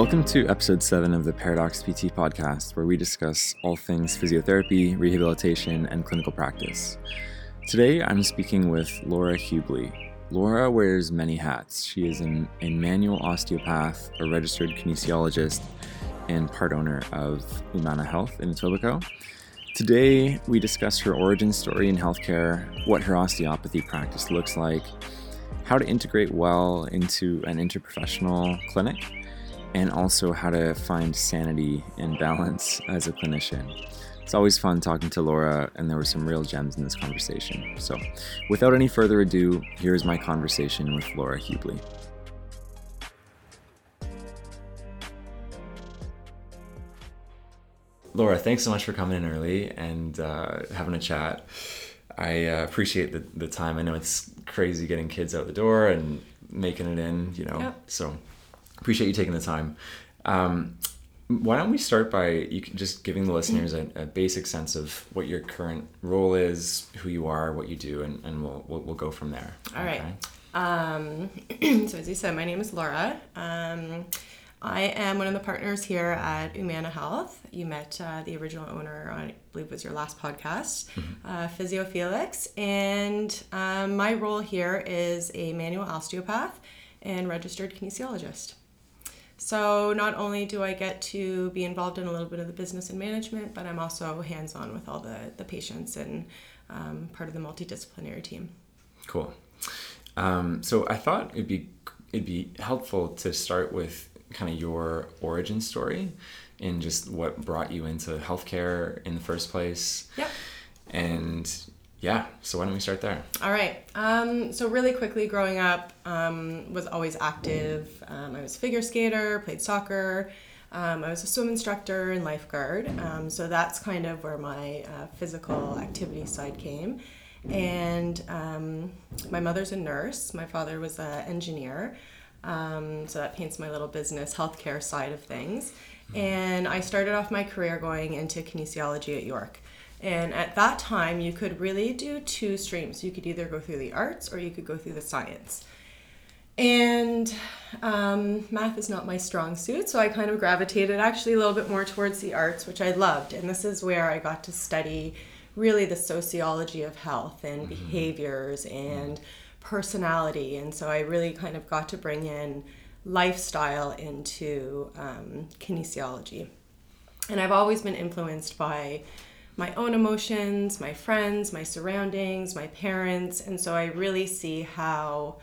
Welcome to episode 7 of the Paradox PT podcast, where we discuss all things physiotherapy, rehabilitation, and clinical practice. Today I'm speaking with Laura Hubley. Laura wears many hats. She is an, a manual osteopath, a registered kinesiologist, and part owner of Umana Health in Etobicoke. Today we discuss her origin story in healthcare, what her osteopathy practice looks like, how to integrate well into an interprofessional clinic, and also how to find sanity and balance as a clinician. It's always fun talking to Laura, and there were some real gems in this conversation. So, without any further ado, here's my conversation with Laura Hubley. Laura, thanks so much for coming in early and uh, having a chat. I uh, appreciate the, the time. I know it's crazy getting kids out the door and making it in, you know. Yep. So appreciate you taking the time. Um, why don't we start by you can just giving the listeners a, a, basic sense of what your current role is, who you are, what you do, and, and we'll, we'll, we'll go from there. All right. Um, so as you said, my name is Laura. Um, I am one of the partners here at Umana Health. You met uh, the original owner, I believe was your last podcast, uh, Physio Felix. And um, my role here is a manual osteopath and registered kinesiologist. So not only do I get to be involved in a little bit of the business and management, but I'm also hands-on with all the, the patients and um, part of the multidisciplinary team. Cool. Um, so I thought it'd be it'd be helpful to start with kind of your origin story and just what brought you into healthcare in the first place. Yep. And yeah, so why don't we start there? All right. Um, so really quickly, growing up, um, was always active. Um, I was a figure skater, played soccer. Um, I was a swim instructor and lifeguard. Um, so that's kind of where my uh, physical activity side came. And um, my mother's a nurse. My father was an engineer. Um, so that paints my little business healthcare side of things. And I started off my career going into kinesiology at York. And at that time, you could really do two streams. You could either go through the arts or you could go through the science. And um, math is not my strong suit, so I kind of gravitated actually a little bit more towards the arts, which I loved. And this is where I got to study really the sociology of health and behaviors and personality. And so I really kind of got to bring in lifestyle into um, kinesiology. And I've always been influenced by my own emotions, my friends, my surroundings, my parents. And so I really see how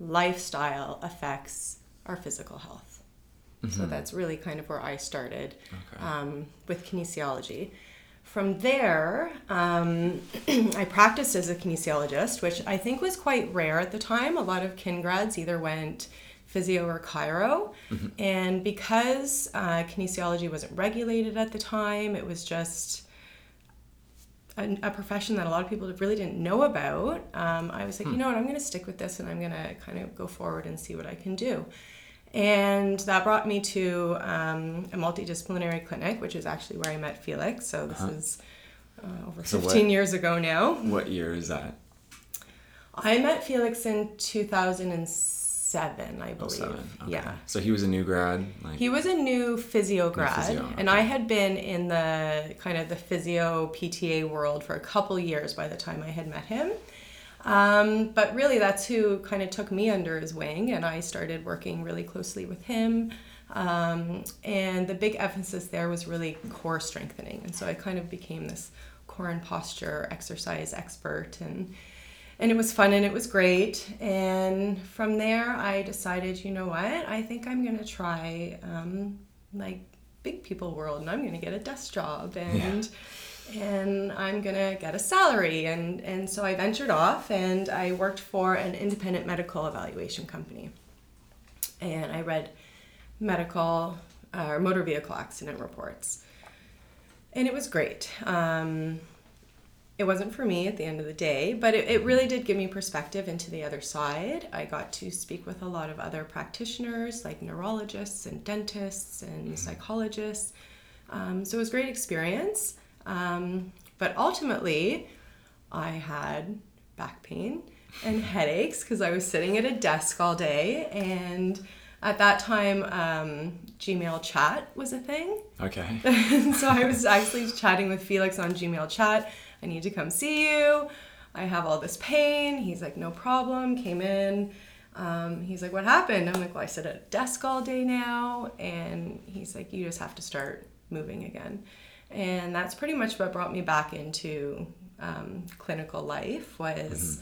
lifestyle affects our physical health. So that's really kind of where I started Okay. um, with kinesiology. From there, um, I practiced as a kinesiologist, which I think was quite rare at the time. A lot of kin grads either went physio or chiro. And because uh, kinesiology wasn't regulated at the time, it was just a, a profession that a lot of people really didn't know about. Um, I was like, you know what, I'm going to stick with this and I'm going to kind of go forward and see what I can do. And that brought me to um, a multidisciplinary clinic, which is actually where I met Felix. So this is uh, over So 15 what- years ago now. What year is that? I met Felix in 2007, I believe. Seven. Okay. Yeah. So he was a new grad. Like, He was a new physio grad, physio, and I had been in the kind of the physio PTA world for a couple years by the time I had met him. Um, but really, that's who kind of took me under his wing, and I started working really closely with him. Um, and the big emphasis there was really core strengthening, and so I kind of became this core and posture exercise expert, and and it was fun and it was great. And from there, I decided, you know what, I think I'm gonna try um, like big people world, and I'm gonna get a desk job and and I'm gonna get a salary. And and so I ventured off and I worked for an independent medical evaluation company, and I read medical uh, or motor vehicle accident reports, and it was great. Um, it wasn't for me at the end of the day, but it, it really did give me perspective into the other side. I got to speak with a lot of other practitioners, like neurologists and dentists and psychologists. Um, so it was a great experience. Um, but ultimately, I had back pain and headaches because I was sitting at a desk all day and At that time, um, Gmail chat was a thing. Okay. so I was actually chatting with Felix on Gmail chat. I need to come see you. I have all this pain. He's like, no problem. Came in. Um, he's like, what happened? I'm like, well, I sit at a desk all day now. And he's like, you just have to start moving again. And that's pretty much what brought me back into um, clinical life was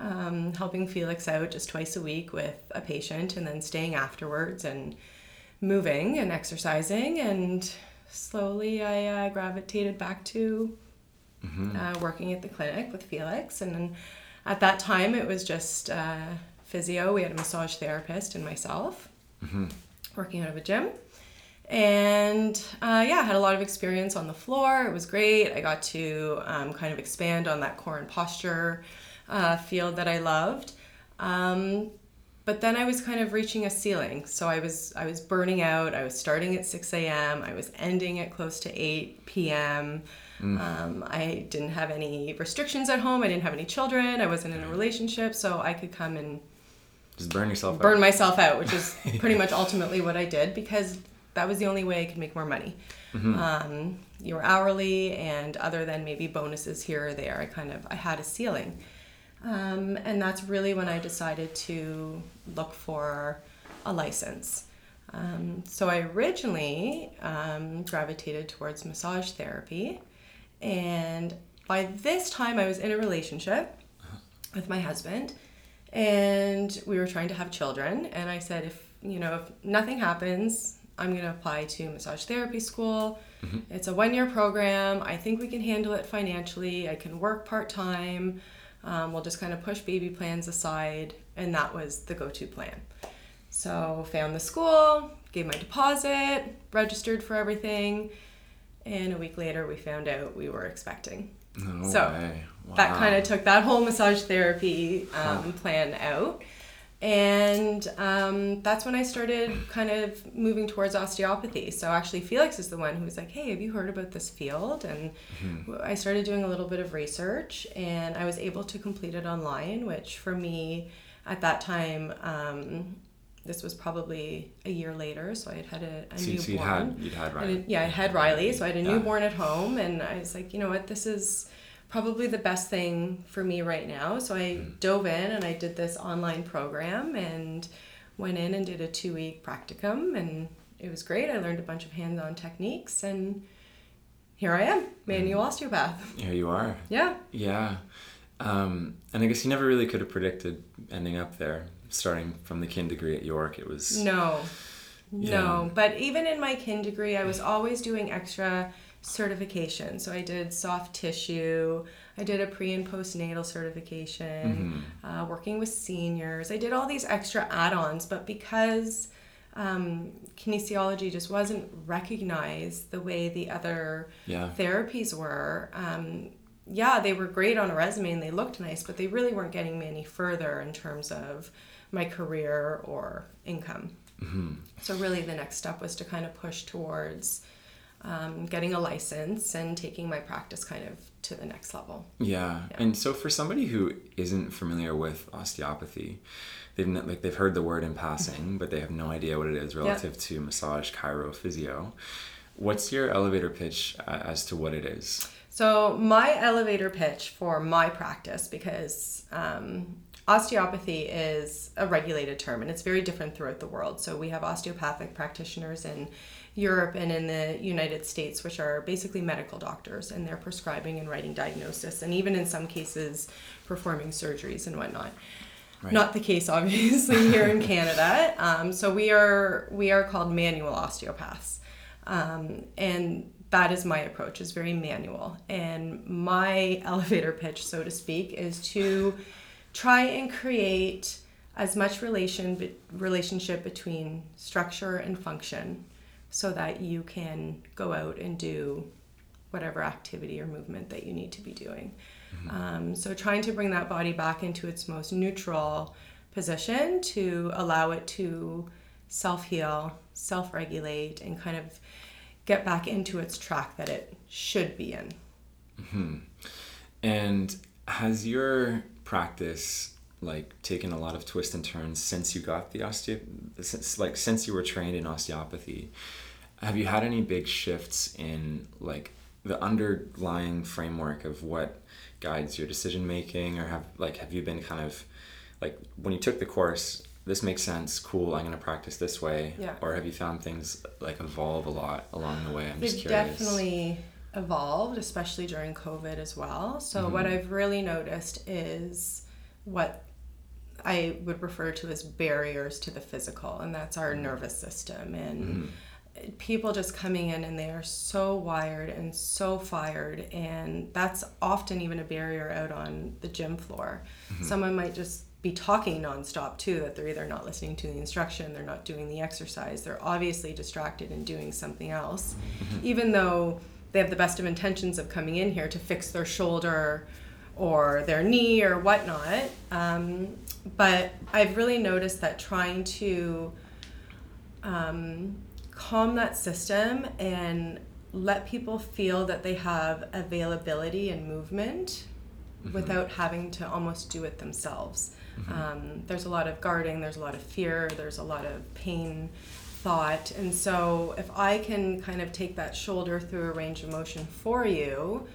mm-hmm. um, helping Felix out just twice a week with a patient and then staying afterwards and moving and exercising. And slowly I uh, gravitated back to mm-hmm. uh, working at the clinic with Felix. And then at that time, it was just uh, physio. We had a massage therapist and myself mm-hmm. working out of a gym. And uh, yeah, I had a lot of experience on the floor. It was great. I got to um, kind of expand on that core and posture uh, field that I loved. Um, but then I was kind of reaching a ceiling. So I was I was burning out. I was starting at 6 a.m. I was ending at close to 8 p.m. Mm. Um, I didn't have any restrictions at home. I didn't have any children. I wasn't in a relationship, so I could come and just burn yourself burn out. myself out, which is pretty much ultimately what I did because that was the only way I could make more money. Mm-hmm. Um, you were hourly, and other than maybe bonuses here or there, I kind of I had a ceiling, um, and that's really when I decided to look for a license. Um, so I originally um, gravitated towards massage therapy, and by this time, I was in a relationship with my husband, and we were trying to have children. And I said, if you know, if nothing happens, I'm going to apply to massage therapy school. Mm-hmm. It's a one year program. I think we can handle it financially. I can work part time. Um, we'll just kind of push baby plans aside. And that was the go to plan. So, found the school, gave my deposit, registered for everything and a week later we found out we were expecting. No so wow. that kind of took that whole massage therapy um, huh. plan out. And um, that's when I started kind of moving towards osteopathy. So actually, Felix is the one who was like, "Hey, have you heard about this field?" And mm-hmm. I started doing a little bit of research, and I was able to complete it online, which for me at that time um, this was probably a year later, so I had had a, a so, newborn. So you'd had, you'd had Riley. yeah, I had Riley, so I had a yeah. newborn at home, and I was like, you know what, this is probably the best thing for me right now. So I mm. dove in and I did this online program and went in and did a two week practicum, and it was great. I learned a bunch of hands on techniques, and here I am, manual mm. osteopath. Here you are. Yeah. Yeah. Um, and I guess you never really could have predicted ending up there starting from the kin degree at York, it was no, yeah. no. But even in my kin degree, I was always doing extra certification. So I did soft tissue. I did a pre and postnatal certification. Mm-hmm. Uh, working with seniors, I did all these extra add-ons. But because um, kinesiology just wasn't recognized the way the other yeah. therapies were. Um, yeah, they were great on a resume and they looked nice, but they really weren't getting me any further in terms of my career or income. Mm-hmm. So, really, the next step was to kind of push towards um, getting a license and taking my practice kind of to the next level. Yeah. yeah. And so, for somebody who isn't familiar with osteopathy, they've like they've heard the word in passing, but they have no idea what it is relative yeah. to massage, chiro, physio. What's your elevator pitch uh, as to what it is? So, my elevator pitch for my practice, because um, osteopathy is a regulated term and it's very different throughout the world. So we have osteopathic practitioners in Europe and in the United States, which are basically medical doctors, and they're prescribing and writing diagnosis, and even in some cases, performing surgeries and whatnot. Right. Not the case, obviously, here in Canada. Um, so we are we are called manual osteopaths, um, and that is my approach. is very manual, and my elevator pitch, so to speak, is to try and create as much relation relationship between structure and function so that you can go out and do whatever activity or movement that you need to be doing. Mm-hmm. Um, so trying to bring that body back into its most neutral position to allow it to self heal, self regulate, and kind of get back into its track that it should be in. Mm-hmm. And has your practice like taken a lot of twists and turns since you got the osteo since like since you were trained in osteopathy. Have you had any big shifts in like the underlying framework of what guides your decision making or have like have you been kind of like when you took the course this makes sense cool i'm going to practice this way? Yeah. or have you found things like evolve a lot along the way? I'm just They've curious. definitely evolved, especially during COVID as well. So what Mm-hmm. I've really noticed is what I would refer to as barriers to the physical, and that's our mm-hmm. nervous system. And mm-hmm. people just coming in and they are so wired and so fired and that's often even a barrier out on the gym floor. Mm-hmm. Someone might just be talking nonstop too that they're either not listening to the instruction they're not doing the exercise they're obviously distracted and doing something else. Even though they have the best of intentions of coming in here to fix their shoulder or their knee or whatnot. Um, but i've really noticed that trying to um, calm that system and let people feel that they have availability and movement without having to almost do it themselves. Um, there's a lot of guarding, there's a lot of fear, there's a lot of pain thought. And so if I can kind of take that shoulder through a range of motion for you,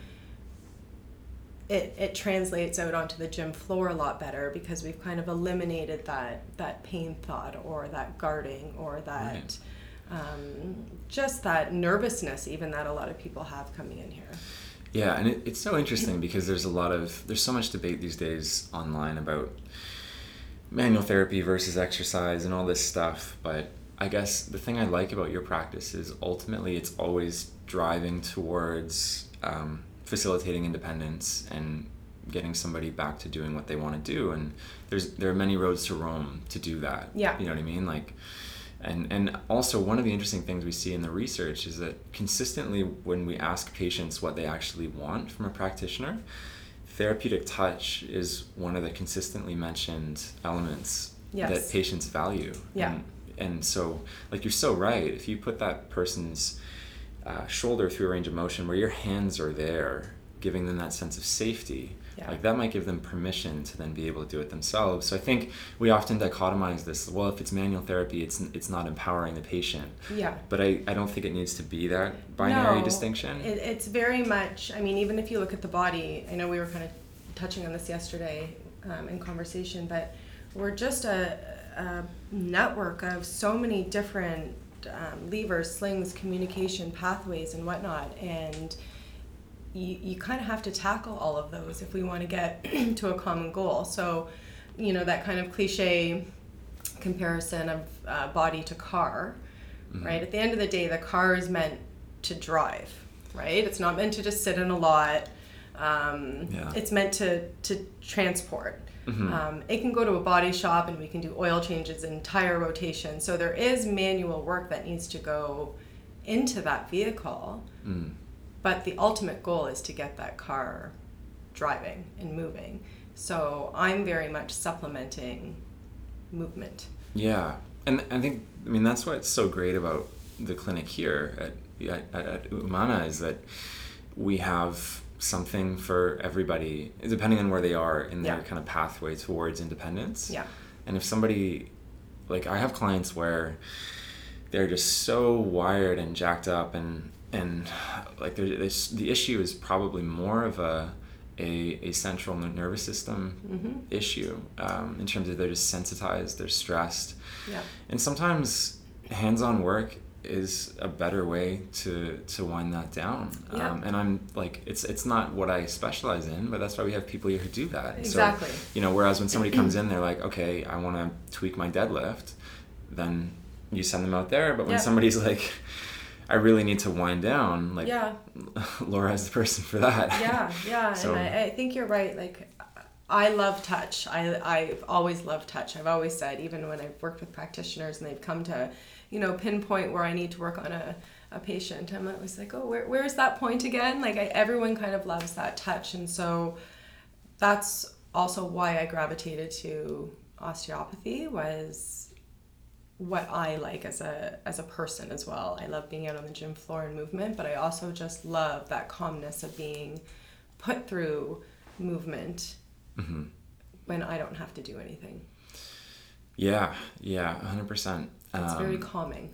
it, it translates out onto the gym floor a lot better because we've kind of eliminated that that pain thought or that guarding or that Right. um, just that nervousness even that a lot of people have coming in here Yeah, and it, it's so interesting because there's a lot of there's so much debate these days online about manual therapy versus exercise and all this stuff. But I guess the thing I like about your practice is ultimately it's always driving towards um, facilitating independence and getting somebody back to doing what they want to do. And there's there are many roads to Rome to do that. Yeah. you know what I mean, like and and also one of the interesting things we see in the research is that consistently when we ask patients what they actually want from a practitioner therapeutic touch is one of the consistently mentioned elements Yes. that patients value Yeah. and, and so like you're so right. If you put that person's uh, shoulder through a range of motion where your hands are there giving them that sense of safety Yeah. like that might give them permission to then be able to do it themselves. So i think we often dichotomize this well if it's manual therapy it's it's not empowering the patient. Yeah. But i, I don't think it needs to be that binary No, distinction. It, it's very much. I mean, even if you look at the body, I know we were kind of touching on this yesterday um, in conversation, but we're just a, a network of so many different um, levers, slings, communication pathways, and whatnot, and you, you kind of have to tackle all of those if we want to get to a common goal. So, you know, that kind of cliche comparison of uh, body to car, right? At the end of the day, the car is meant to drive, right? It's not meant to just sit in a lot. Um, Yeah. It's meant to, to transport. Um, it can go to a body shop and we can do oil changes and tire rotation. So there is manual work that needs to go into that vehicle. Mm. But the ultimate goal is to get that car driving and moving. So I'm very much supplementing movement. Yeah, and I think I mean that's what's so great about the clinic here at at, at Umana is that we have something for everybody, depending on where they are in their Yeah. kind of pathway towards independence. Yeah. And if somebody, like I have clients where they're just so wired and jacked up, and and like the issue is probably more of a a, a central nervous system issue um, in terms of they're just sensitized, they're stressed, Yeah. and sometimes hands-on work is a better way to to wind that down. Yeah. Um, and I'm like, it's it's not what I specialize in, but that's why we have people here who do that. Exactly. So, you know, whereas when somebody comes in, they're like, okay, I want to tweak my deadlift, then you send them out there. But when Yeah. somebody's like, I really need to wind down, like Yeah. Laura is the person for that. yeah yeah So- and I, I think you're right like i love touch I, i've always loved touch i've always said even when i've worked with practitioners and they've come to you know pinpoint where i need to work on a, a patient i'm always like oh where, where's that point again like I, everyone kind of loves that touch and so that's also why i gravitated to osteopathy was what I like as a as a person as well. I love being out on the gym floor and movement, but I also just love that calmness of being put through movement, mm-hmm. when I don't have to do anything. Yeah, yeah, hundred percent. It's very calming.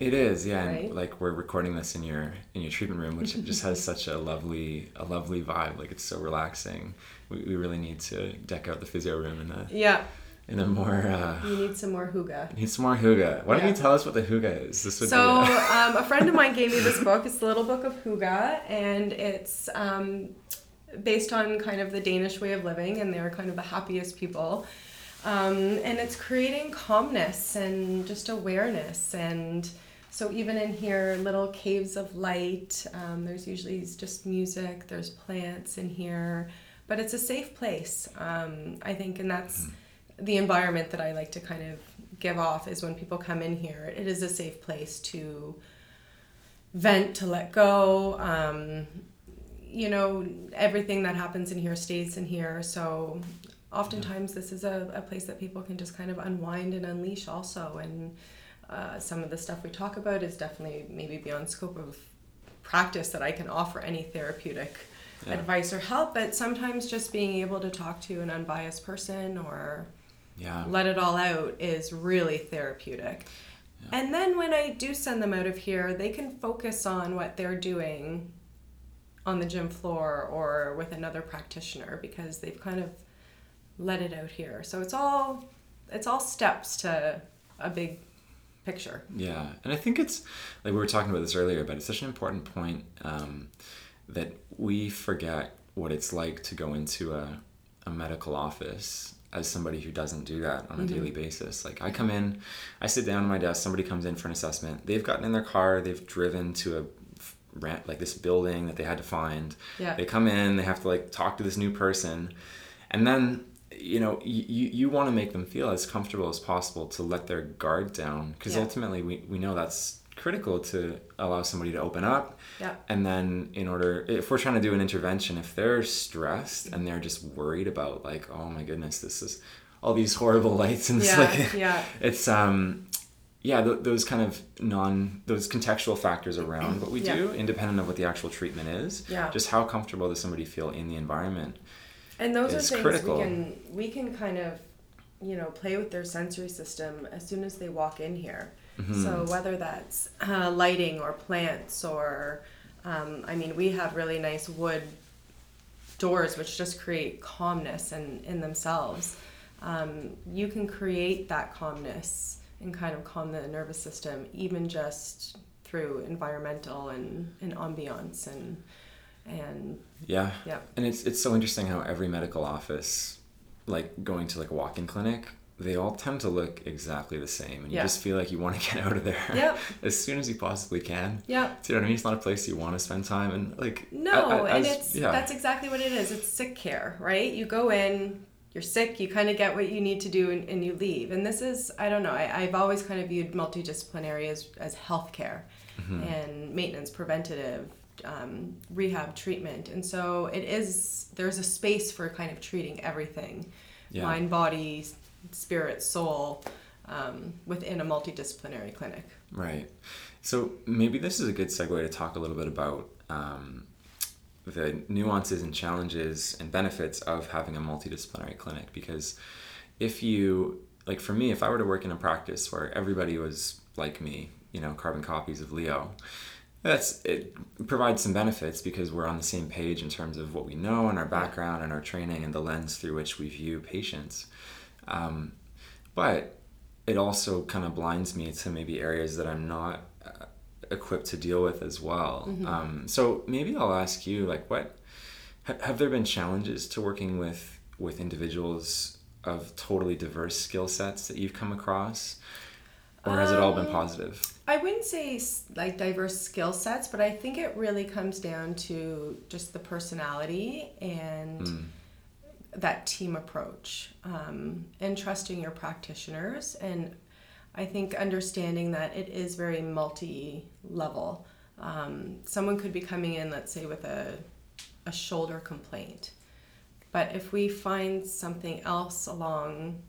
It is, yeah. Right? And like we're recording this in your in your treatment room, which just has such a lovely a lovely vibe. Like it's so relaxing. We, we really need to deck out the physio room in a Yeah, in a more uh, you need some more hygge. need some more hygge. Why don't you tell us what the hygge is? This would So, be um, a friend of mine gave me this book. It's the Little Book of Hygge, and it's um, based on kind of the Danish way of living, and they're kind of the happiest people. Um, and it's creating calmness and just awareness. And so, even in here, little caves of light, um, there's usually just music, there's plants in here, but it's a safe place, um, I think, and that's the environment that I like to kind of give off is when people come in here. It is a safe place to vent, to let go. Um, you know, everything that happens in here stays in here. So oftentimes this is a, a place that people can just kind of unwind and unleash also. And uh, some of the stuff we talk about is definitely maybe beyond scope of practice that I can offer any therapeutic Yeah. advice or help, but sometimes just being able to talk to an unbiased person or yeah. let it all out is really therapeutic. And then when I do send them out of here, they can focus on what they're doing on the gym floor or with another practitioner because they've kind of let it out here. So it's all it's all steps to a big picture. Yeah, and I think it's like we were talking about this earlier, but it's such an important point um, that we forget what it's like to go into a, a medical office as somebody who doesn't do that on a daily basis. Like I come in, I sit down at my desk, somebody comes in for an assessment. They've gotten in their car, they've driven to a rant like this building that they had to find. Yeah. They come in, they have to like talk to this new person, and then you know you, you, want to make them feel as comfortable as possible to let their guard down because Yeah. ultimately we, we know that's critical to allow somebody to open up Yeah. and then in order if we're trying to do an intervention if they're stressed and they're just worried about like oh my goodness this is all these horrible lights and it's Yeah, like yeah. it's um yeah th- those kind of non those contextual factors around what we Yeah. do independent of what the actual treatment is Yeah. just how comfortable does somebody feel in the environment And those are things critical. we can we can kind of, you know, play with their sensory system as soon as they walk in here. Mm-hmm. So whether that's uh, lighting or plants or, um, I mean, we have really nice wood doors which just create calmness in, in themselves. Um, you can create that calmness and kind of calm the nervous system even just through environmental and, and ambiance and and yeah yeah And it's it's so interesting how every medical office, like going to like a walk-in clinic, they all tend to look exactly the same, and you Yeah. just feel like you want to get out of there Yep. as soon as you possibly can. yeah Do you know what I mean? It's not a place you want to spend time, and like No, a- a- and it's yeah, that's exactly what it is. It's sick care, right? You go in, you're sick, you kind of get what you need to do, and, and you leave. And this is, I don't know, I, I've always kind of viewed multidisciplinary as, as healthcare Mm-hmm. and maintenance, preventative, um, rehab, treatment. And so it is, there's a space for kind of treating everything Yeah. mind, body, spirit, soul um, within a multidisciplinary clinic. right. So maybe this is a good segue to talk a little bit about. Um, the nuances and challenges and benefits of having a multidisciplinary clinic because if you like for me if i were to work in a practice where everybody was like me you know carbon copies of leo that's it provides some benefits because we're on the same page in terms of what we know and our background and our training and the lens through which we view patients. Um, but it also kind of blinds me to maybe areas that i'm not uh, equipped to deal with as well. Um, so maybe i'll ask you like what ha- have there been challenges to working with with individuals of totally diverse skill sets that you've come across or has it all been positive I wouldn't say like diverse skill sets, but I think it really comes down to just the personality and that team approach um, and trusting your practitioners. And I think understanding that it is very multi level. Um, someone could be coming in, let's say, with a, a shoulder complaint. But if we find something else along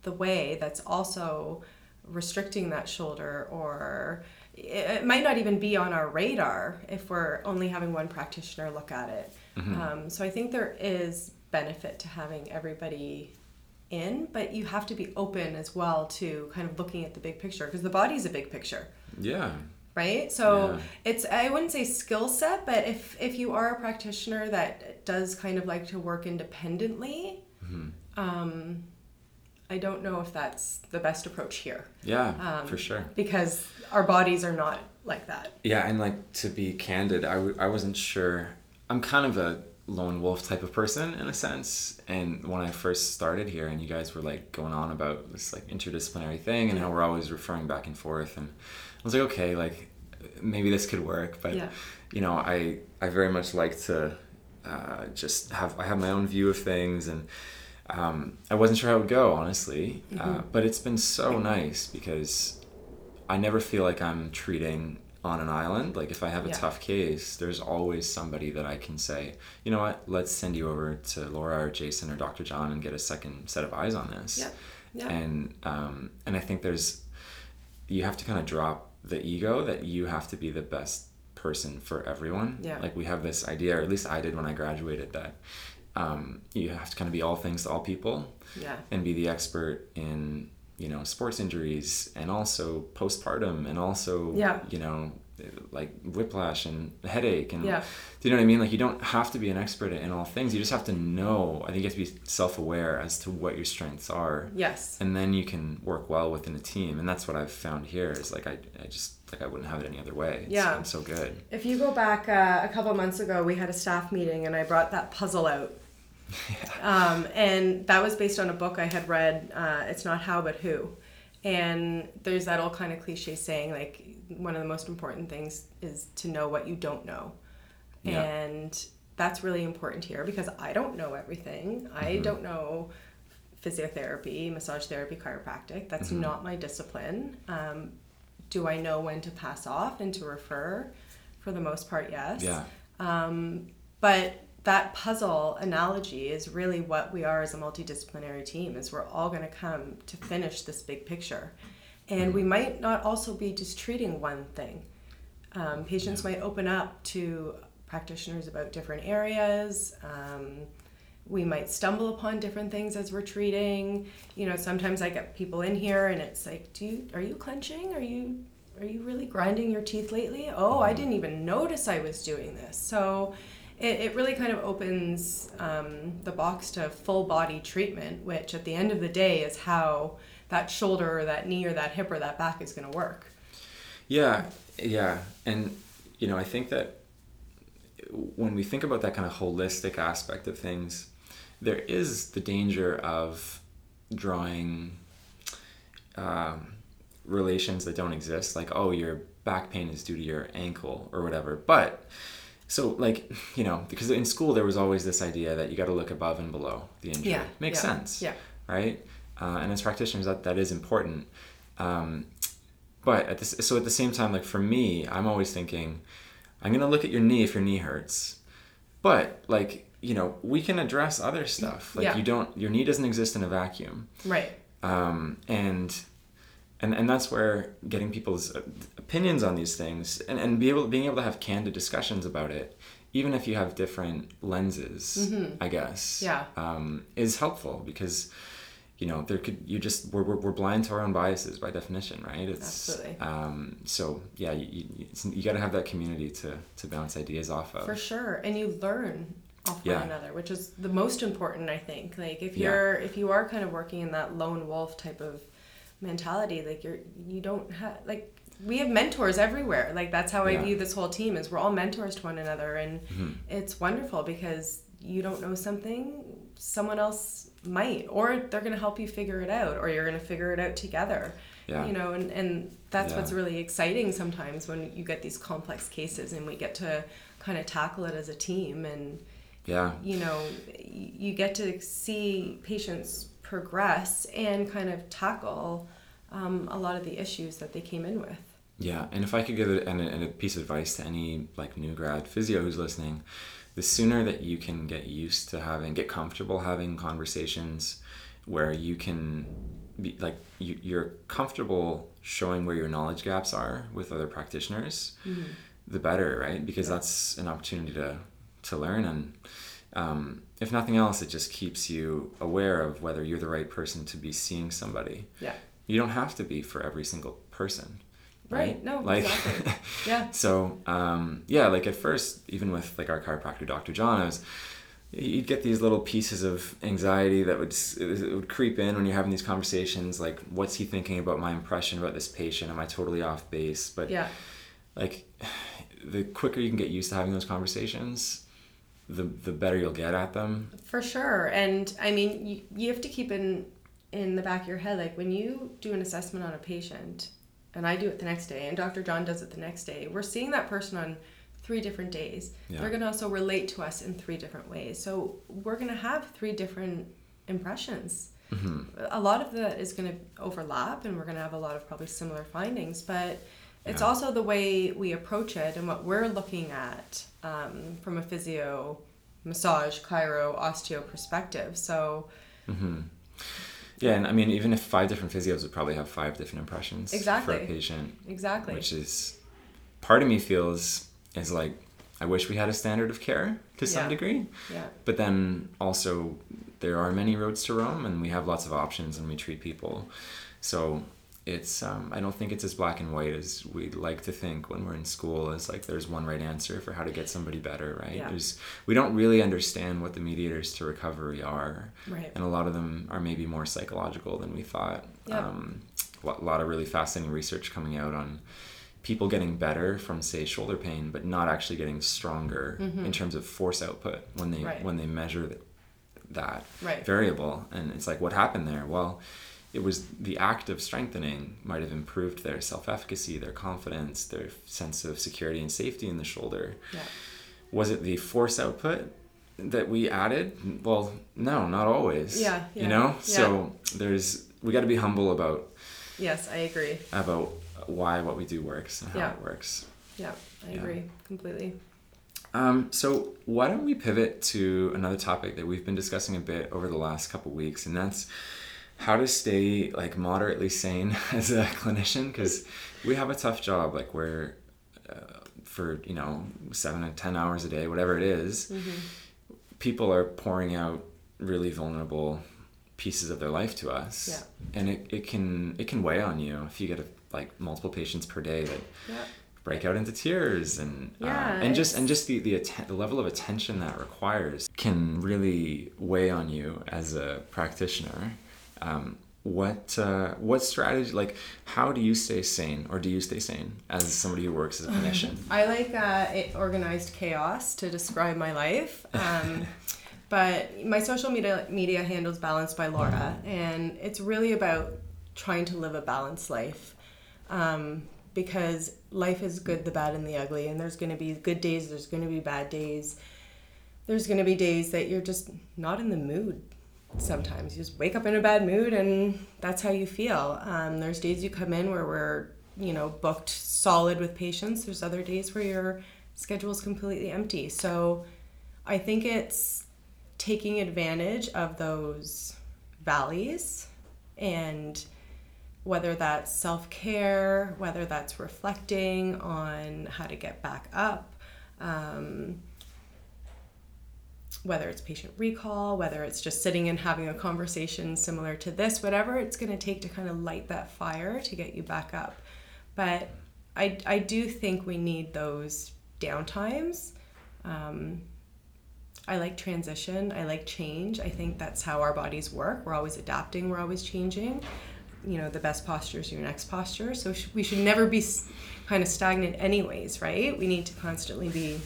the way that's also restricting that shoulder or it might not even be on our radar if we're only having one practitioner look at it um, so i think there is benefit to having everybody in, but you have to be open as well to kind of looking at the big picture because the body is a big picture. Yeah. Right? So Yeah. it's I wouldn't say skill set, but if if you are a practitioner that does kind of like to work independently, um, I don't know if that's the best approach here Yeah, Um, for sure. because our bodies are not like that. Yeah, and like to be candid, I, w- I wasn't sure. I'm kind of a lone wolf type of person in a sense. And when I first started here, and you guys were like going on about this like interdisciplinary thing and how we're always referring back and forth, and I was like, okay, like maybe this could work. But Yeah. you know, I I very much like to uh, just have I have my own view of things and. Um, I wasn't sure how it would go, honestly, uh, but it's been so nice because I never feel like I'm treating on an island. Like if I have a Yeah. tough case, there's always somebody that I can say, you know what, let's send you over to Laura or Jason or Dr. John and get a second set of eyes on this. Yeah. Yeah. And um, and I think there's you have to kind of drop the ego that you have to be the best person for everyone. Yeah. Like we have this idea, or at least I did when I graduated, that um, you have to kind of be all things to all people Yeah. and be the expert in you know sports injuries and also postpartum and also Yeah. you know like whiplash and headache and Yeah. do you know what I mean like you don't have to be an expert in all things you just have to know I think you have to be self-aware as to what your strengths are Yes. and then you can work well within a team and that's what I've found here is like I, I just like I wouldn't have it any other way it's Yeah. been so good If you go back uh, a couple months ago, we had a staff meeting and I brought that puzzle out. Um, and that was based on a book I had read. Uh, it's not how, but who. And there's that old kind of cliche saying, like, one of the most important things is to know what you don't know. Yeah. And that's really important here because I don't know everything. I don't know physiotherapy, massage therapy, chiropractic. That's not my discipline. Um, do I know when to pass off and to refer? For the most part, yes. yeah Um, but that puzzle analogy is really what we are as a multidisciplinary team is we're all going to come to finish this big picture. And we might not also be just treating one thing. Um, patients might open up to practitioners about different areas um, we might stumble upon different things as we're treating. You know sometimes i get people in here and it's like do you are you clenching? Are you are you really grinding your teeth lately? Oh i didn't even notice i was doing this. So it, it really kind of opens um, the box to full body treatment which at the end of the day is how that shoulder or that knee or that hip or that back is going to work Yeah, yeah. And, you know, I think that when we think about that kind of holistic aspect of things, there is the danger of drawing um, relations that don't exist. Like, oh, your back pain is due to your ankle or whatever. But, so, like, you know, because in school there was always this idea that you got to look above and below the injury. Yeah, Makes yeah, sense. yeah. Right? Uh, and as practitioners, that, that is important. Um, but at this, so at the same time, like for me, I'm always thinking, I'm gonna look at your knee if your knee hurts, but like you know, we can address other stuff. Like Yeah. you don't, your knee doesn't exist in a vacuum, right um, and and and that's where getting people's uh, opinions on these things and and be able being able to have candid discussions about it, even if you have different lenses, I guess, Yeah. um, is helpful because you know there could you just we're, we're, we're blind to our own biases by definition right it's Absolutely. um, so yeah you, you, you got to have that community to to bounce ideas off of For sure, and you learn off Yeah. one another, which is the most important, I think. Like if you're if you are kind of working in that lone wolf type of mentality, like you're you don't have like we have mentors everywhere. Like that's how Yeah. I view this whole team is we're all mentors to one another, and Mm-hmm. it's wonderful because you don't know something, someone else might, or they're gonna help you figure it out, or you're gonna figure it out together. Yeah. You know, and, and that's Yeah. what's really exciting sometimes when you get these complex cases and we get to kind of tackle it as a team and yeah you know you get to see patients progress and kind of tackle um, a lot of the issues that they came in with. Yeah, and if I could give it a, a piece of advice to any like new grad physio who's listening, the sooner that you can get used to having, get comfortable having conversations where you can be like you, you're comfortable showing where your knowledge gaps are with other practitioners, the better, right? Because that's an opportunity to to learn and um, if nothing else, it just keeps you aware of whether you're the right person to be seeing somebody. Yeah. You don't have to be for every single person. Right. No, like exactly. Yeah. so um, yeah like at first even with like our chiropractor dr john i was you'd get these little pieces of anxiety that would s- it was- it would creep in when you're having these conversations like what's he thinking about my impression about this patient am i totally off base but Yeah. like the quicker you can get used to having those conversations the the better you'll get at them For sure. And I mean, you, you have to keep in in the back of your head like when you do an assessment on a patient and I do it the next day and Dr. John does it the next day. We're seeing that person on three different days. Yeah. They're going to also relate to us in three different ways. So we're going to have three different impressions. Mm-hmm. A lot of that is going to overlap and we're going to have a lot of probably similar findings, but it's Yeah. also the way we approach it and what we're looking at um, from a physio, massage, chiro, osteo perspective. So yeah and i mean even if five different physios would probably have five different impressions exactly. for a patient exactly. which is part of me feels is like I wish we had a standard of care to some Yeah. degree, yeah. but then also there are many roads to Rome, and we have lots of options, and we treat people. So it's um, I don't think it's as black and white as we'd like to think when we're in school. As like there's one right answer for how to get somebody better, right? Yeah. There's we don't really understand what the mediators to recovery are, Right. and a lot of them are maybe more psychological than we thought. Yep. Um, a lot of really fascinating research coming out on people getting better from say shoulder pain but not actually getting stronger in terms of force output when they Mm-hmm. Right. when they measure th- that Right. variable and it's like what happened there well it was the act of strengthening might have improved their self-efficacy their confidence their sense of security and safety in the shoulder Yeah. was it the force output that we added well no not always Yeah, yeah, you know yeah. so there's we got to be humble about Yes, I agree. about why what we do works and how Yeah. it works. Yeah, I agree completely. Um, so why don't we pivot to another topic that we've been discussing a bit over the last couple weeks, and that's how to stay like moderately sane as a clinician because we have a tough job. Like we're uh, for you know seven to ten hours a day, whatever it is, people are pouring out really vulnerable pieces of their life to us Yeah. and it, it can it can weigh on you if you get a, like multiple patients per day that Yeah. break out into tears and uh, and just and just the the, atten- the level of attention that requires can really weigh on you as a practitioner um, what uh, what strategy like how do you stay sane or do you stay sane as somebody who works as a clinician I like uh, it, organized chaos to describe my life. Um, but my social media media handles Balanced by Laura, and it's really about trying to live a balanced life. Um, because life is good, the bad, and the ugly, and there's going to be good days, there's going to be bad days. There's going to be days that you're just not in the mood sometimes. You just wake up in a bad mood, and that's how you feel. Um, there's days you come in where we're, you know, booked solid with patients. There's other days where your schedule is completely empty. So I think it's taking advantage of those valleys and whether that's self care, whether that's reflecting on how to get back up, um, whether it's patient recall, whether it's just sitting and having a conversation similar to this, whatever it's going to take to kind of light that fire to get you back up. But I, I do think we need those downtimes. Um, I like transition. I like change. I think that's how our bodies work. We're always adapting, we're always changing. You know, the best posture is your next posture. So we should never be kind of stagnant, anyways, right? We need to constantly be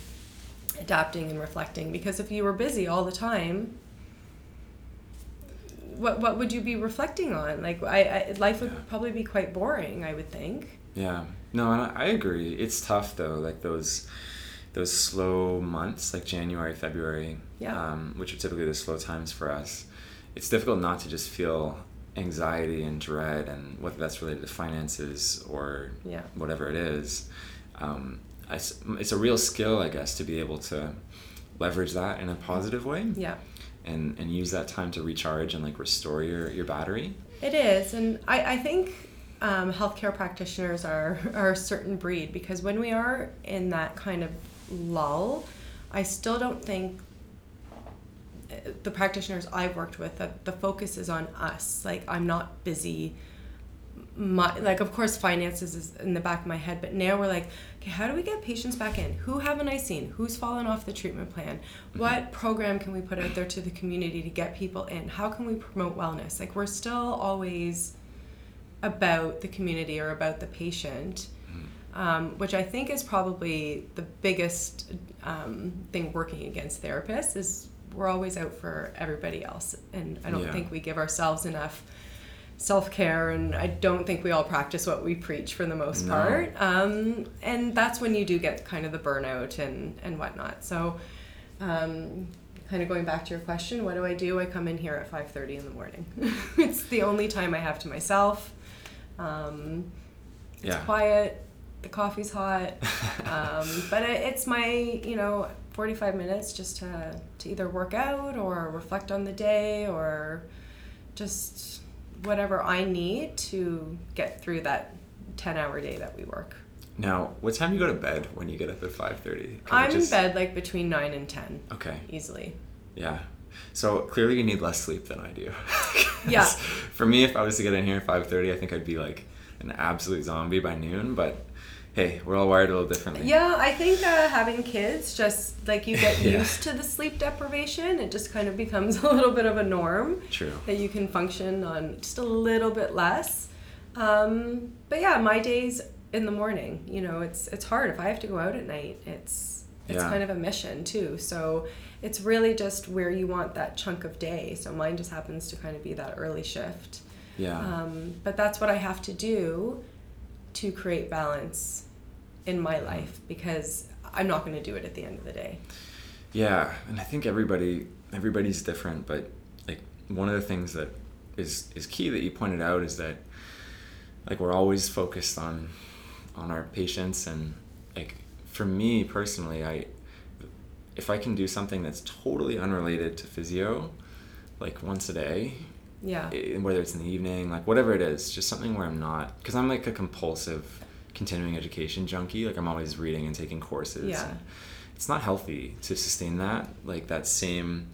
adapting and reflecting because if you were busy all the time, what what would you be reflecting on? Like, I, I life would probably be quite boring. I would think. Yeah. No, and I I agree. It's tough though, like those those slow months, like January, February, Yeah. um, which are typically the slow times for us. It's difficult not to just feel anxiety and dread, and whether that's related to finances or Yeah. whatever it is. Um, it's a real skill, I guess, to be able to leverage that in a positive way Yeah. and, and use that time to recharge and like restore your, your battery. It is, and I, I think um, healthcare practitioners are, are a certain breed because when we are in that kind of lull, I still don't think the practitioners I've worked with that the focus is on us. Like I'm not busy. My, like of course finances is in the back of my head, but now we're like, okay, how do we get patients back in? Who haven't I seen? Who's fallen off the treatment plan? Mm-hmm. What program can we put out there to the community to get people in? How can we promote wellness? Like we're still always about the community or about the patient, um, which I think is probably the biggest um, thing working against therapists is we're always out for everybody else, and I don't Yeah. think we give ourselves enough self care, and I don't think we all practice what we preach for the most No. part. Um, and that's when you do get kind of the burnout and and whatnot. So. Um, kind of going back to your question what do i do i come in here at 5.30 in the morning it's the only time i have to myself um, it's Yeah. quiet the coffee's hot um, but it, it's my you know 45 minutes just to, to either work out or reflect on the day or just whatever i need to get through that 10 hour day that we work Now, what time do you go to bed when you get up at five thirty? i'm in bed like between 9 and 10 Okay. easily Yeah. So clearly you need less sleep than I do. Yeah. For me, if I was to get in here at five thirty, I think I'd be like an absolute zombie by noon. But hey, we're all wired a little differently. Yeah, I think uh, having kids just like you get Yeah. used to the sleep deprivation, it just kind of becomes a little bit of a norm True. that you can function on just a little bit less. Um, but yeah, my days in the morning, you know, it's it's hard if I have to go out at night. It's it's Yeah. kind of a mission too. So it's really just where you want that chunk of day. So mine just happens to kind of be that early shift. Yeah. Um, but that's what I have to do to create balance in my life because I'm not going to do it at the end of the day. Yeah, and I think everybody everybody's different, but like one of the things that is is key that you pointed out is that like we're always focused on on our patients and like for me personally, I if I can do something that's totally unrelated to physio, like once a day, Yeah. i- whether it's in the evening, like whatever it is, just something where I'm not, because I'm like a compulsive continuing education junkie. Like I'm always reading and taking courses. Yeah. it's not healthy to sustain that, like that same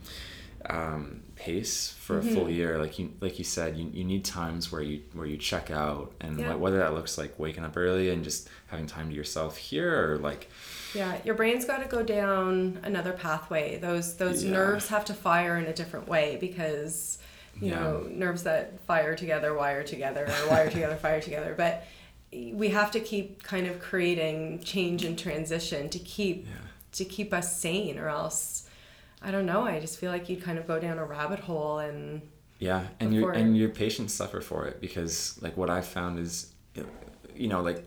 um, pace for a full Mhm. year. Like you, like you said, you, you need times where you where you check out, and Yeah. wh- whether that looks like waking up early and just having time to yourself here, or like Yeah, your brain's got to go down another pathway. Those those Yeah. nerves have to fire in a different way because you Yeah. know nerves that fire together wire together or wire together fire together. But we have to keep kind of creating change and transition to keep yeah, to keep us sane, or else I don't know. I just feel like you'd kind of go down a rabbit hole and Yeah, and your and your patients suffer for it because like what I've found is, you know, like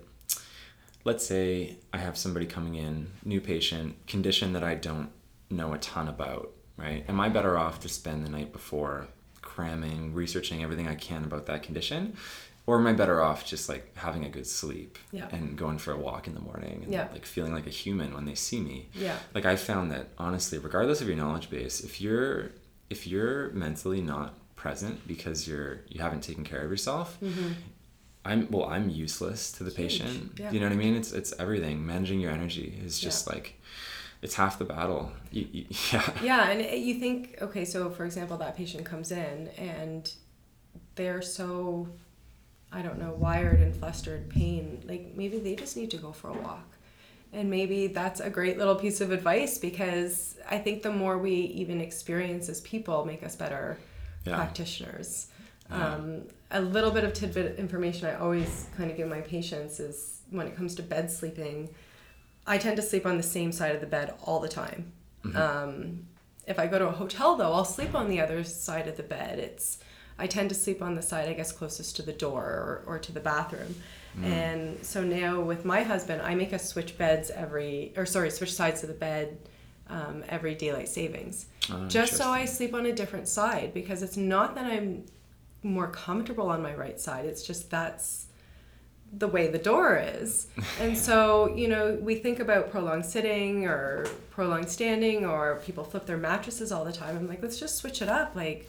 let's say I have somebody coming in, new patient, condition that I don't know a ton about, right? Am I better off to spend the night before cramming, researching everything I can about that condition? Or am I better off just like having a good sleep Yeah. and going for a walk in the morning and Yeah. like feeling like a human when they see me? yeah, like i found that honestly regardless of your knowledge base if you're if you're mentally not present because you're you haven't taken care of yourself i'm well i'm useless to the Mm-hmm. Huge, patient yeah. you know what i mean it's it's everything managing your energy is just like it's half the battle you, you, yeah yeah. And you think okay, so for example, that patient comes in and they're so I don't know wired and flustered, pain. Like maybe they just need to go for a walk. And maybe that's a great little piece of advice because I think the more we even experience as people make us better Yeah. practitioners. Yeah. Um, a little bit of tidbit information I always kind of give my patients is when it comes to bed sleeping, I tend to sleep on the same side of the bed all the time. Um, if I go to a hotel though, I'll sleep on the other side of the bed. It's I tend to sleep on the side I guess closest to the door or, or to the bathroom. And so now with my husband, I make us switch beds every or sorry, switch sides of the bed um, every daylight savings. Oh, just so I sleep on a different side because it's not that I'm more comfortable on my right side. It's just that's the way the door is. And so, you know, we think about prolonged sitting or prolonged standing or people flip their mattresses all the time. I'm like, let's just switch it up. Like,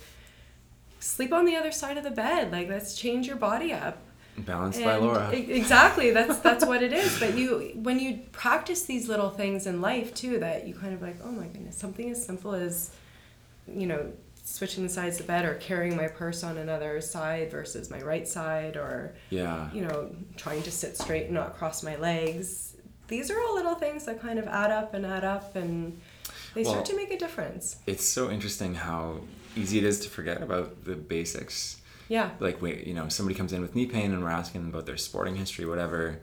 sleep on the other side of the bed. Like, let's change your body up. balanced by laura exactly. That's that's what it is. But you when you practice these little things in life too, that you kind of like, oh my goodness, something as simple as you know, switching the sides of the bed or carrying my purse on another side versus my right side or Yeah. you know, trying to sit straight and not cross my legs. These are all little things that kind of add up and add up and they Well- start to make a difference. It's so interesting how easy it is to forget about the basics. Yeah. Like, wait, you know, somebody comes in with knee pain and we're asking them about their sporting history, whatever.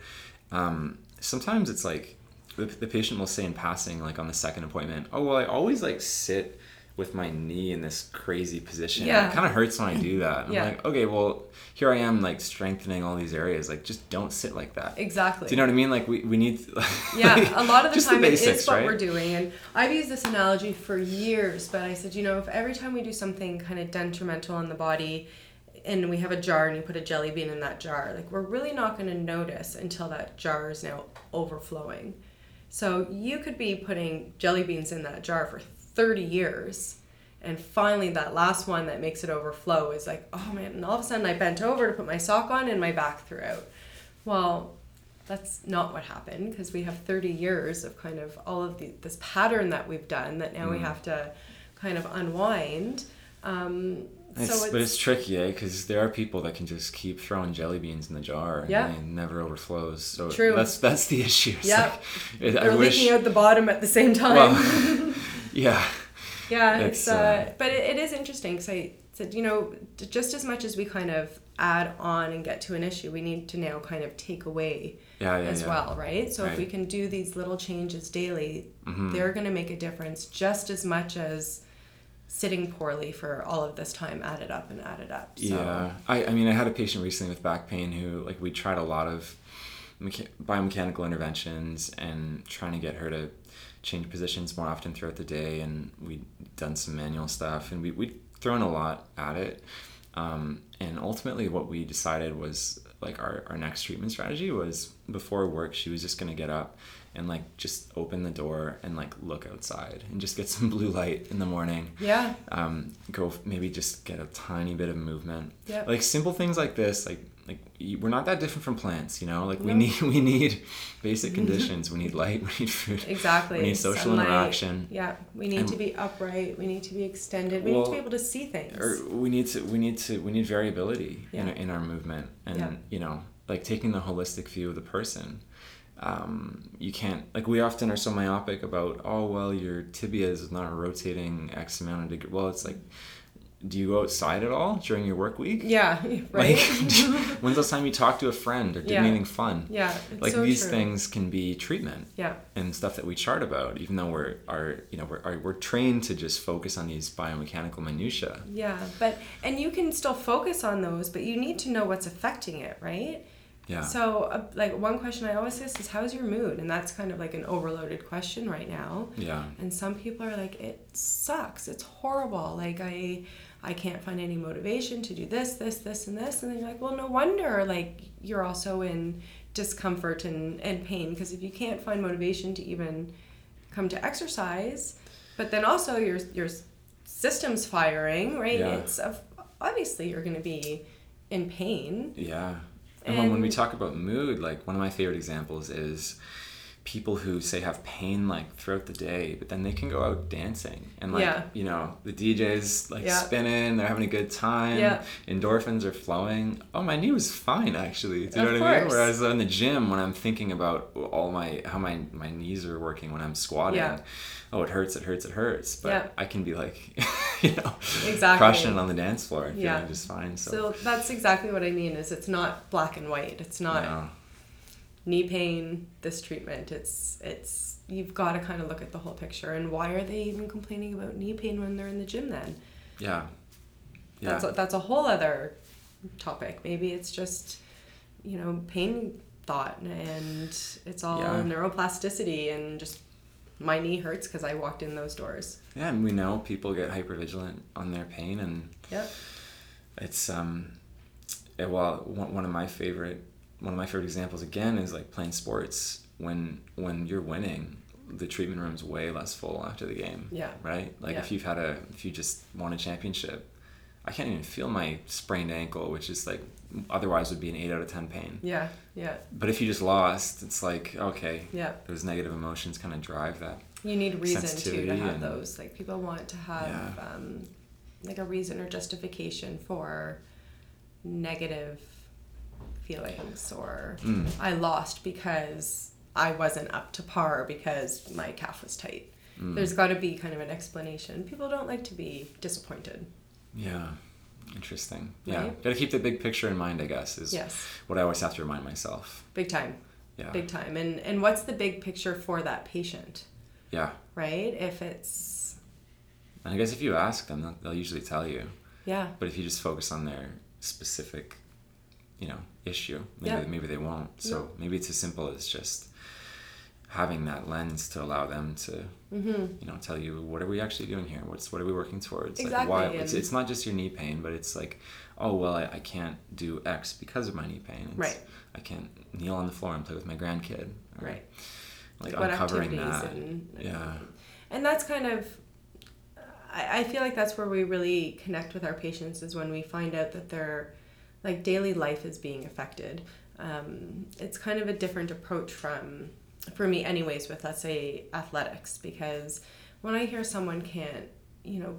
Um, sometimes it's like the, the patient will say in passing, like on the second appointment, oh, well, I always like sit with my knee in this crazy position. Yeah. It kind of hurts when I do that. I'm Yeah. like, okay, well, here I am, like strengthening all these areas. Like, just don't sit like that. Exactly. Do you know what I mean? Like, we, we need. yeah, like, a lot of the time basics, it is what right? we're doing. And I've used this analogy for years, but I said, you know, if every time we do something kind of detrimental on the body and we have a jar and you put a jelly bean in that jar, like we're really not going to notice until that jar is now overflowing. So you could be putting jelly beans in that jar for 30 years. And finally, that last one that makes it overflow is like, oh man, and all of a sudden I bent over to put my sock on and my back threw out. Well, that's not what happened because we have 30 years of kind of all of the, this pattern that we've done that now we Mm. have to kind of unwind. Um, It's, so it's, but it's tricky, eh? Because there are people that can just keep throwing jelly beans in the jar and Yeah. it never overflows. So True. that's that's the issue. It's Yeah. like, it- they're I wish. leaking out the bottom at the same time. Well, yeah, yeah, it's, it's, uh, uh, but it, it is interesting because I said, you know, just as much as we kind of add on and get to an issue, we need to now kind of take away yeah, yeah, as yeah. well, right? So if we can do these little changes daily, Mhm. they're going to make a difference just as much as sitting poorly for all of this time added up and added up. So, Yeah, I, I mean, I had a patient recently with back pain who, like, we tried a lot of mecha- biomechanical interventions and trying to get her to change positions more often throughout the day. And we'd done some manual stuff and we, we'd thrown a lot at it. Um, and ultimately, what we decided was like our, our next treatment strategy was before work, she was just going to get up and like just open the door and like look outside and just get some blue light in the morning Yeah, um, go maybe just get a tiny bit of movement Yep. like simple things like this like like we're not that different from plants you know like we need we need basic conditions we need light we need food exactly. we need social Sunlight. interaction Yeah, we need And- to be upright. We need to be extended. We need to be able to see things. or we need to we need to we need variability in, Yeah. in our movement and Yeah. you know like taking the holistic view of the person um, you can't like we often are so myopic about oh well your tibia is not rotating x amount of degree well it's like do you go outside at all during your work week yeah, right. Like, when's the last time you talked to a friend or did Yeah. anything fun? yeah, it's Like so these true. things can be treatment Yeah, and stuff that we chart about, even though we're are you know we're are, we're trained to just focus on these biomechanical minutia. yeah, but and you can still focus on those, but you need to know what's affecting it, right? Yeah. So, uh, like one question I always ask is, "How's your mood?" And that's kind of like an overloaded question right now. yeah. And some people are like, "It sucks. It's horrible. Like I, I can't find any motivation to do this, this, this, and this." And then you're like, "Well, no wonder. Like you're also in discomfort and and pain because if you can't find motivation to even come to exercise, but then also your your system's firing, right? Yeah. It's obviously you're going to be in pain. Yeah. And, when, when we talk about mood, like one of my favorite examples is people who say have pain like throughout the day, but then they can go out dancing and like Yeah. you know the DJ's like Yeah. spinning, they're having a good time, Yeah. endorphins are flowing. Oh, my knee was fine actually. Do you Of know what I mean? course. Whereas in the gym, when I'm thinking about all my how my my knees are working when I'm squatting, oh it hurts, it hurts, it hurts. But. I can be like, you know, Exactly. crushing it on the dance floor and feeling just fine. So, So that's exactly what I mean. Is it's not black and white. It's not. no. Knee pain this treatment it's it's you've got to kind of look at the whole picture. And why are they even complaining about knee pain when they're in the gym then? Yeah, yeah. that's a, that's a whole other topic. Maybe it's just you know pain thought and it's all Yeah. neuroplasticity and just my knee hurts because i walked in those doors. Yeah, and we know people get hypervigilant on their pain, and yep. it's um, it, well, one of my favorite one of my favorite examples again is like playing sports. When when you're winning, the treatment room's way less full after the game. Yeah. Right. Like Yeah. if you've had a if you just won a championship, I can't even feel my sprained ankle, which is like otherwise would be an eight out of ten pain. yeah yeah But if you just lost, it's like okay, yeah those negative emotions kind of drive that. you need reason to to have and- those. Like people want to have Yeah. um, like a reason or justification for negative feelings or Mm. I lost because I wasn't up to par because my calf was tight. Mm. There's got to be kind of an explanation. People don't like to be disappointed. Yeah. Interesting. Yeah. Right? Got to keep the big picture in mind, I guess, is Yes, what I always have to remind myself. big time, Yeah. big time. And and what's the big picture for that patient, Yeah. right? If it's And I guess if you ask them, they'll, they'll usually tell you. yeah, But if you just focus on their specific, you know, issue, maybe Yeah. maybe they won't. So No. maybe it's as simple as just having that lens to allow them to, mm-hmm. you know, tell you what are we actually doing here? What's what are we working towards? Like Exactly, why it's, it's not just your knee pain, but it's like, oh well, I, I can't do X because of my knee pain. It's, Right. I can't kneel on the floor and play with my grandkid. or, right. Like what uncovering that. and Yeah. and that's kind of I, I feel like that's where we really connect with our patients is when we find out that their like daily life is being affected um, it's kind of a different approach from for me anyways with let's say athletics because when i hear someone can't you know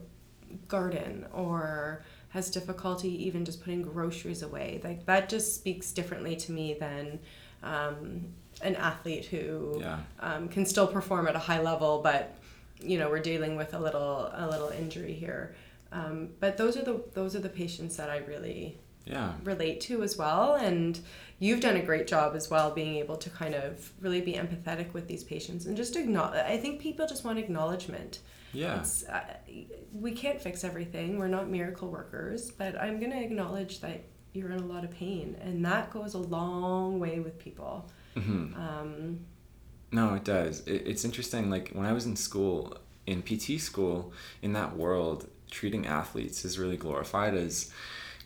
garden or has difficulty even just putting groceries away like that just speaks differently to me than um, an athlete who Yeah. um, can still perform at a high level, but you know we're dealing with a little a little injury here. Um, but those are the those are the patients that I really Yeah. relate to as well, and you've done a great job as well being able to kind of really be empathetic with these patients and just acknowledge. I think people just want acknowledgement. Yeah. It's, uh, we can't fix everything. We're not miracle workers, but I'm gonna acknowledge that you're in a lot of pain, and that goes a long way with people. hmm Um, No, it does. It, it's interesting. Like when I was in school, in PT school, in that world, treating athletes is really glorified as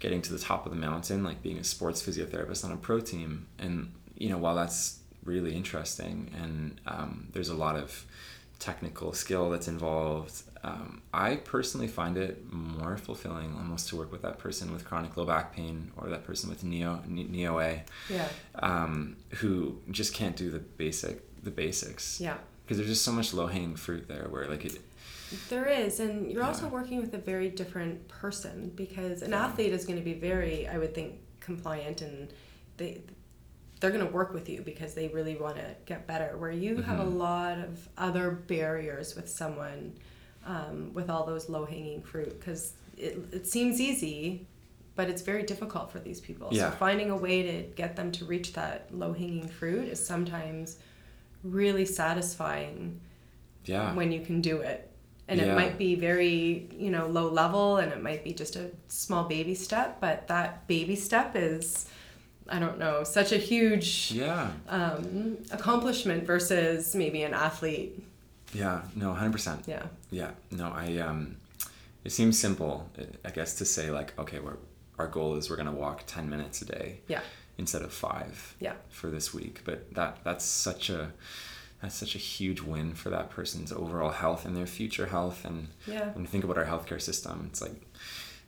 getting to the top of the mountain, like being a sports physiotherapist on a pro team. And, you know, while that's really interesting and um, there's a lot of technical skill that's involved, um, I personally find it more fulfilling almost to work with that person with chronic low back pain or that person with neo, knee OA yeah, um, who just can't do the basic the basics yeah. because there's just so much low hanging fruit there where like it There is, and you're also working with a very different person because an Yeah. athlete is going to be very, I would think, compliant and they they're going to work with you because they really want to get better. Where you have a Mhm. lot of other barriers with someone um, with all those low hanging fruit because it it seems easy. But it's very difficult for these people. Yeah. So finding a way to get them to reach that low hanging fruit is sometimes really satisfying yeah when you can do it. And Yeah. it might be very, you know, low level and it might be just a small baby step, but that baby step is, I don't know, such a huge yeah um, accomplishment versus maybe an athlete. yeah no 100% Yeah. yeah no i um it seems simple i guess to say like okay we're our goal is we're going to walk 10 minutes a day Yeah. instead of five Yeah. for this week but that that's such a that's such a huge win for that person's overall health and their future health and Yeah. when you think about our healthcare system, it's like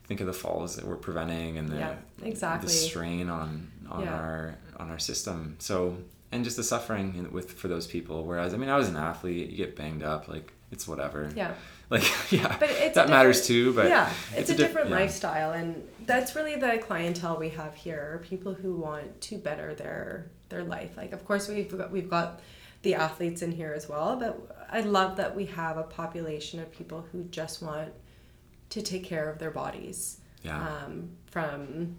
think of the falls that we're preventing and the Yeah, exactly. the strain on on Yeah. our on our system. So and just the suffering with for those people. Whereas I mean, I was an athlete. You get banged up, like it's whatever. Yeah. Like yeah, But it's that matters too. But yeah, it's, a, diff- different yeah. lifestyle, and that's really the clientele we have here. People who want to better their their life. Like, of course, we've got, we've got the athletes in here as well, but I love that we have a population of people who just want to take care of their bodies Yeah. um, from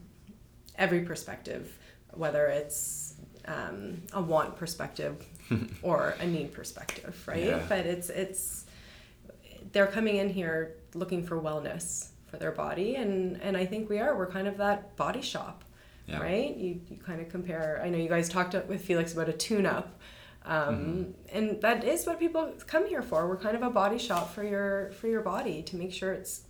every perspective, whether it's um, a want perspective or a need perspective, right? Yeah. But it's it's they're coming in here looking for wellness for their body, and and I think we are. We're kind of that body shop, Yeah. right? You you kind of compare. I know you guys talked with Felix about a tune-up. Um, Mm-hmm. and that is what people come here for. We're kind of a body shop for your for your body to make sure it's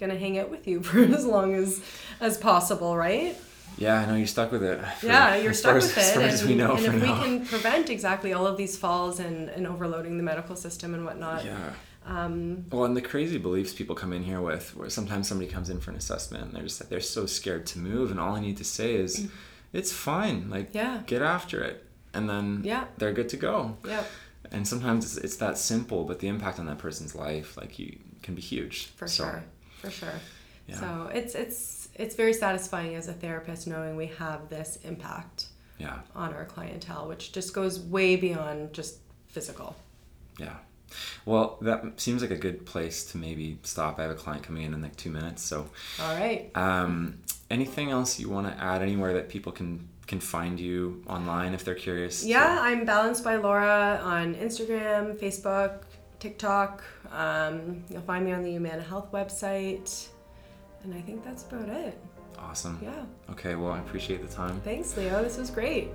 gonna hang out with you for as long as as possible, right? Yeah, I know you're stuck with it. for- yeah, you're stuck with as, it. As and, as we know and if now. we can prevent exactly all of these falls and, and overloading the medical system and whatnot, yeah. um, Well, and the crazy beliefs people come in here with, where sometimes somebody comes in for an assessment and they're just like they're so scared to move, and all I need to say is, it's fine. Like, yeah, get after it, and then yeah, they're good to go. yeah, and sometimes it's, it's that simple, but the impact on that person's life, like you, can be huge. For So, sure. For sure. Yeah. So it's it's it's very satisfying as a therapist knowing we have this impact Yeah, on our clientele, which just goes way beyond just physical. yeah. Well, that seems like a good place to maybe stop. I have a client coming in in like two minutes. So, All right. um, anything else you want to add? Anywhere that people can can find you online if they're curious? Yeah, I'm Balanced by Laura on Instagram, Facebook, TikTok. Um, you'll find me on the Humana Health website. And I think that's about it. Awesome. Yeah. Okay. Well, I appreciate the time. Thanks, Leo. This was great.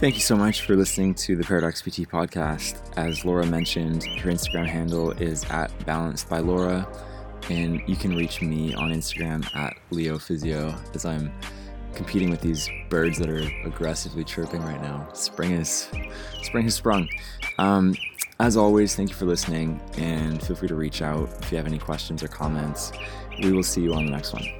Thank you so much for listening to the Paradox PT podcast. As Laura mentioned, her Instagram handle is at balanced by Laura, and you can reach me on Instagram at Leo Physio as I'm competing with these birds that are aggressively chirping right now. Spring is spring has sprung. Um, as always, thank you for listening, and feel free to reach out if you have any questions or comments. We will see you on the next one.